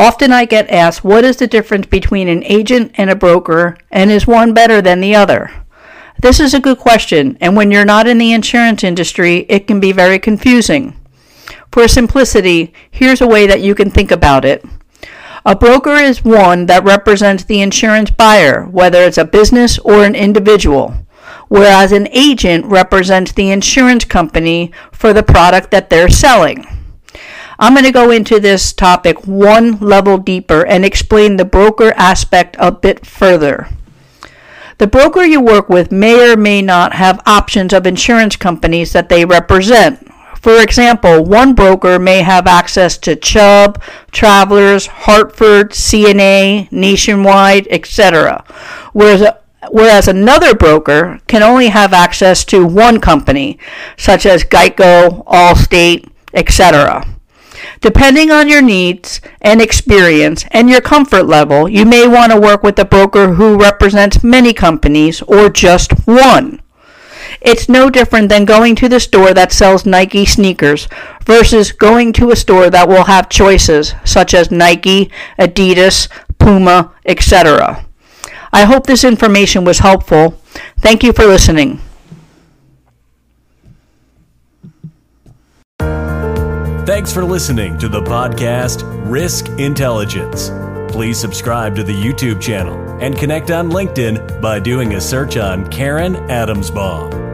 Often I get asked, what is the difference between an agent and a broker, and is one better than the other? This is a good question, and when you're not in the insurance industry, it can be very confusing. For simplicity, here's a way that you can think about it. A broker is one that represents the insurance buyer, whether it's a business or an individual, whereas an agent represents the insurance company for the product that they're selling. I'm going to go into this topic one level deeper and explain the broker aspect a bit further. The broker you work with may or may not have options of insurance companies that they represent. For example, one broker may have access to Chubb, Travelers, Hartford, CNA, Nationwide, etc., whereas whereas another broker can only have access to one company, such as Geico, Allstate, etc. Depending on your needs and experience and your comfort level, you may want to work with a broker who represents many companies or just one. It's no different than going to the store that sells Nike sneakers versus going to a store that will have choices such as Nike, Adidas, Puma, etc. I hope this information was helpful. Thank you for listening. Thanks for listening to the podcast Risk Intelligence. Please subscribe to the YouTube channel and connect on LinkedIn by doing a search on Karen Adamsbaum.